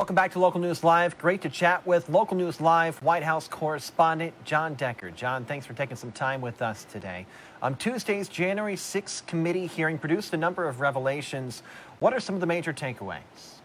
Welcome back to Local News Live. Great to chat with Local News Live White House correspondent John Decker. John, thanks for taking some time with us today. Um, Tuesday's January 6th committee hearing produced a number of revelations. What are some of the major takeaways?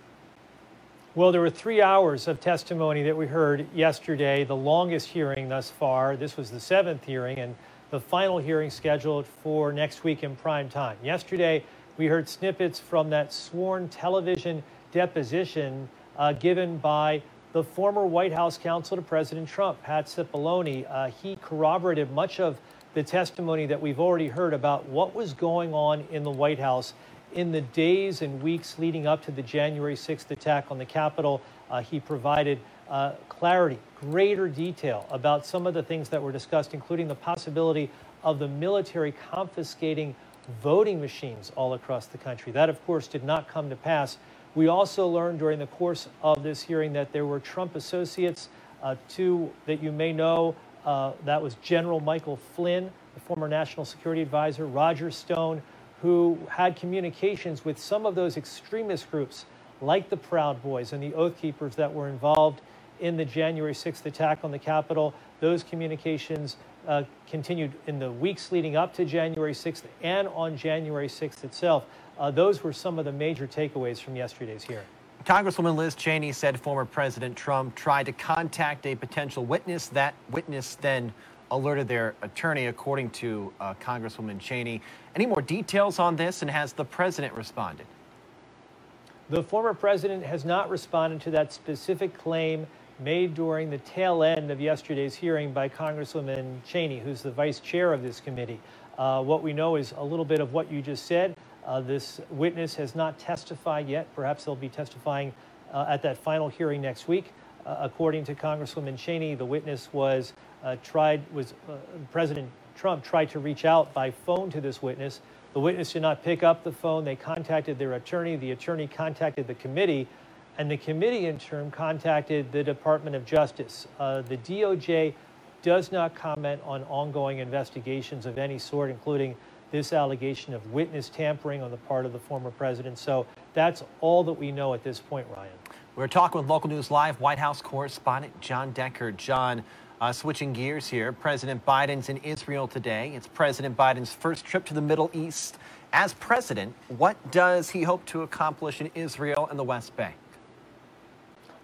Well, there were three hours of testimony that we heard yesterday, the longest hearing thus far. This was the seventh hearing, and the final hearing scheduled for next week in prime time. Yesterday, we heard snippets from that sworn television deposition uh, given by the former White House counsel to President Trump, Pat Cipollone. Uh, he corroborated much of the testimony that we've already heard about what was going on in the White House in the days and weeks leading up to the January 6th attack on the Capitol. Uh, he provided uh, clarity, greater detail about some of the things that were discussed, including the possibility of the military confiscating voting machines all across the country. That, of course, did not come to pass. We also learned during the course of this hearing that there were Trump associates, uh, two that you may know. Uh, that was General Michael Flynn, the former national security advisor, Roger Stone, who had communications with some of those extremist groups like the Proud Boys and the Oath Keepers that were involved in the January 6th attack on the Capitol. Those communications uh, continued in the weeks leading up to January 6th and on January 6th itself. Uh, those were some of the major takeaways from yesterday's hearing. Congresswoman Liz Cheney said former President Trump tried to contact a potential witness. That witness then alerted their attorney, according to uh, Congresswoman Cheney. Any more details on this, and has the president responded? The former president has not responded to that specific claim made during the tail end of yesterday's hearing by Congresswoman Cheney, who's the vice chair of this committee. Uh, what we know is a little bit of what you just said. Uh, this witness has not testified yet. Perhaps they'll be testifying uh, at that final hearing next week. Uh, according to Congresswoman Cheney, the witness was uh, tried was uh, President Trump tried to reach out by phone to this witness. The witness did not pick up the phone. They contacted their attorney. The attorney contacted the committee, and the committee, in turn, contacted the Department of Justice. Uh, the DOJ does not comment on ongoing investigations of any sort, including this allegation of witness tampering on the part of the former president. So that's all that we know at this point, Ryan. We're talking with Local News Live White House correspondent John Decker. John, uh, switching gears here, President Biden's in Israel today. It's President Biden's first trip to the Middle East. As president, what does he hope to accomplish in Israel and the West Bank?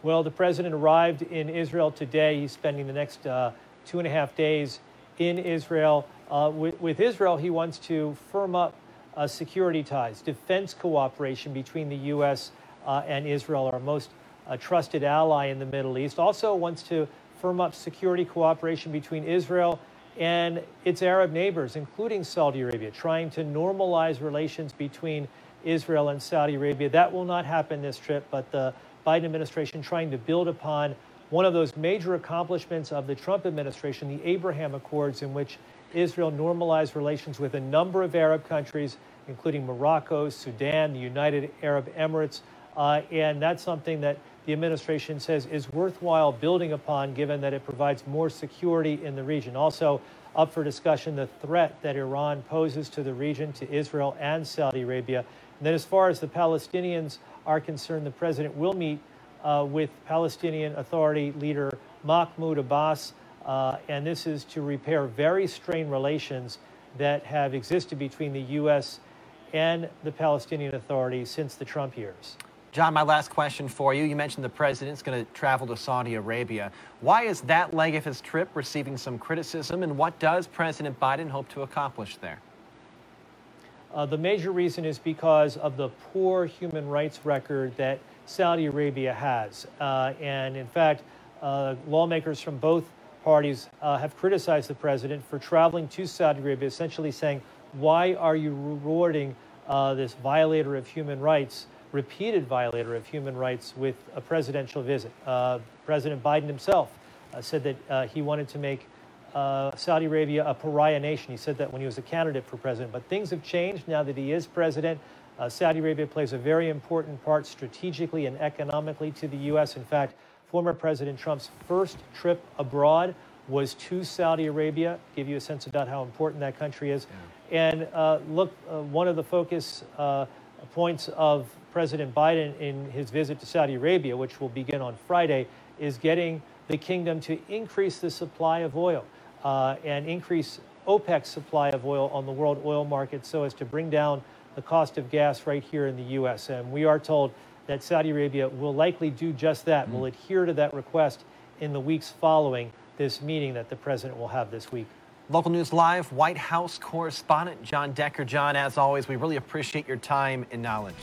Well, the president arrived in Israel today. He's spending the next uh, two and a half days in Israel. Uh, with, with, Israel, he wants to firm up uh, security ties, defense cooperation between the U.S. Uh, and Israel, our most uh, trusted ally in the Middle East. Also wants to firm up security cooperation between Israel and its Arab neighbors, including Saudi Arabia, trying to normalize relations between Israel and Saudi Arabia. That will not happen this trip, but the Biden administration trying to build upon one of those major accomplishments of the Trump administration, the Abraham Accords, in which Israel normalized relations with a number of Arab countries, including Morocco, Sudan, the United Arab Emirates. Uh, and that's something that the administration says is worthwhile building upon, given that it provides more security in the region. Also, up for discussion the threat that Iran poses to the region, to Israel and Saudi Arabia. And then, as far as the Palestinians are concerned, the president will meet uh, with Palestinian Authority leader Mahmoud Abbas, uh, and this is to repair very strained relations that have existed between the U.S. and the Palestinian Authority since the Trump years. Jon, my last question for you. You mentioned the president's going to travel to Saudi Arabia. Why is that leg of his trip receiving some criticism, and what does President Biden hope to accomplish there? Uh, the major reason is because of the poor human rights record that Saudi Arabia has. Uh, and in fact, uh, lawmakers from both parties uh, have criticized the president for traveling to Saudi Arabia, essentially saying, Why are you rewarding uh, this violator of human rights? Repeated violator of human rights with a presidential visit. Uh, President Biden himself uh, said that uh, he wanted to make uh, Saudi Arabia a pariah nation. He said that when he was a candidate for president. But things have changed now that he is president. Uh, Saudi Arabia plays a very important part strategically and economically to the U.S. In fact, former President Trump's first trip abroad was to Saudi Arabia. Give you a sense about how important that country is. Yeah. And uh, look, one of the focus points of President Biden, in his visit to Saudi Arabia, which will begin on Friday, is getting the kingdom to increase the supply of oil uh, and increase OPEC's supply of oil on the world oil market so as to bring down the cost of gas right here in the U.S. And we are told that Saudi Arabia will likely do just that, mm. will adhere to that request in the weeks following this meeting that the president will have this week. Local News Live, White House correspondent John Decker. John, as always, we really appreciate your time and knowledge.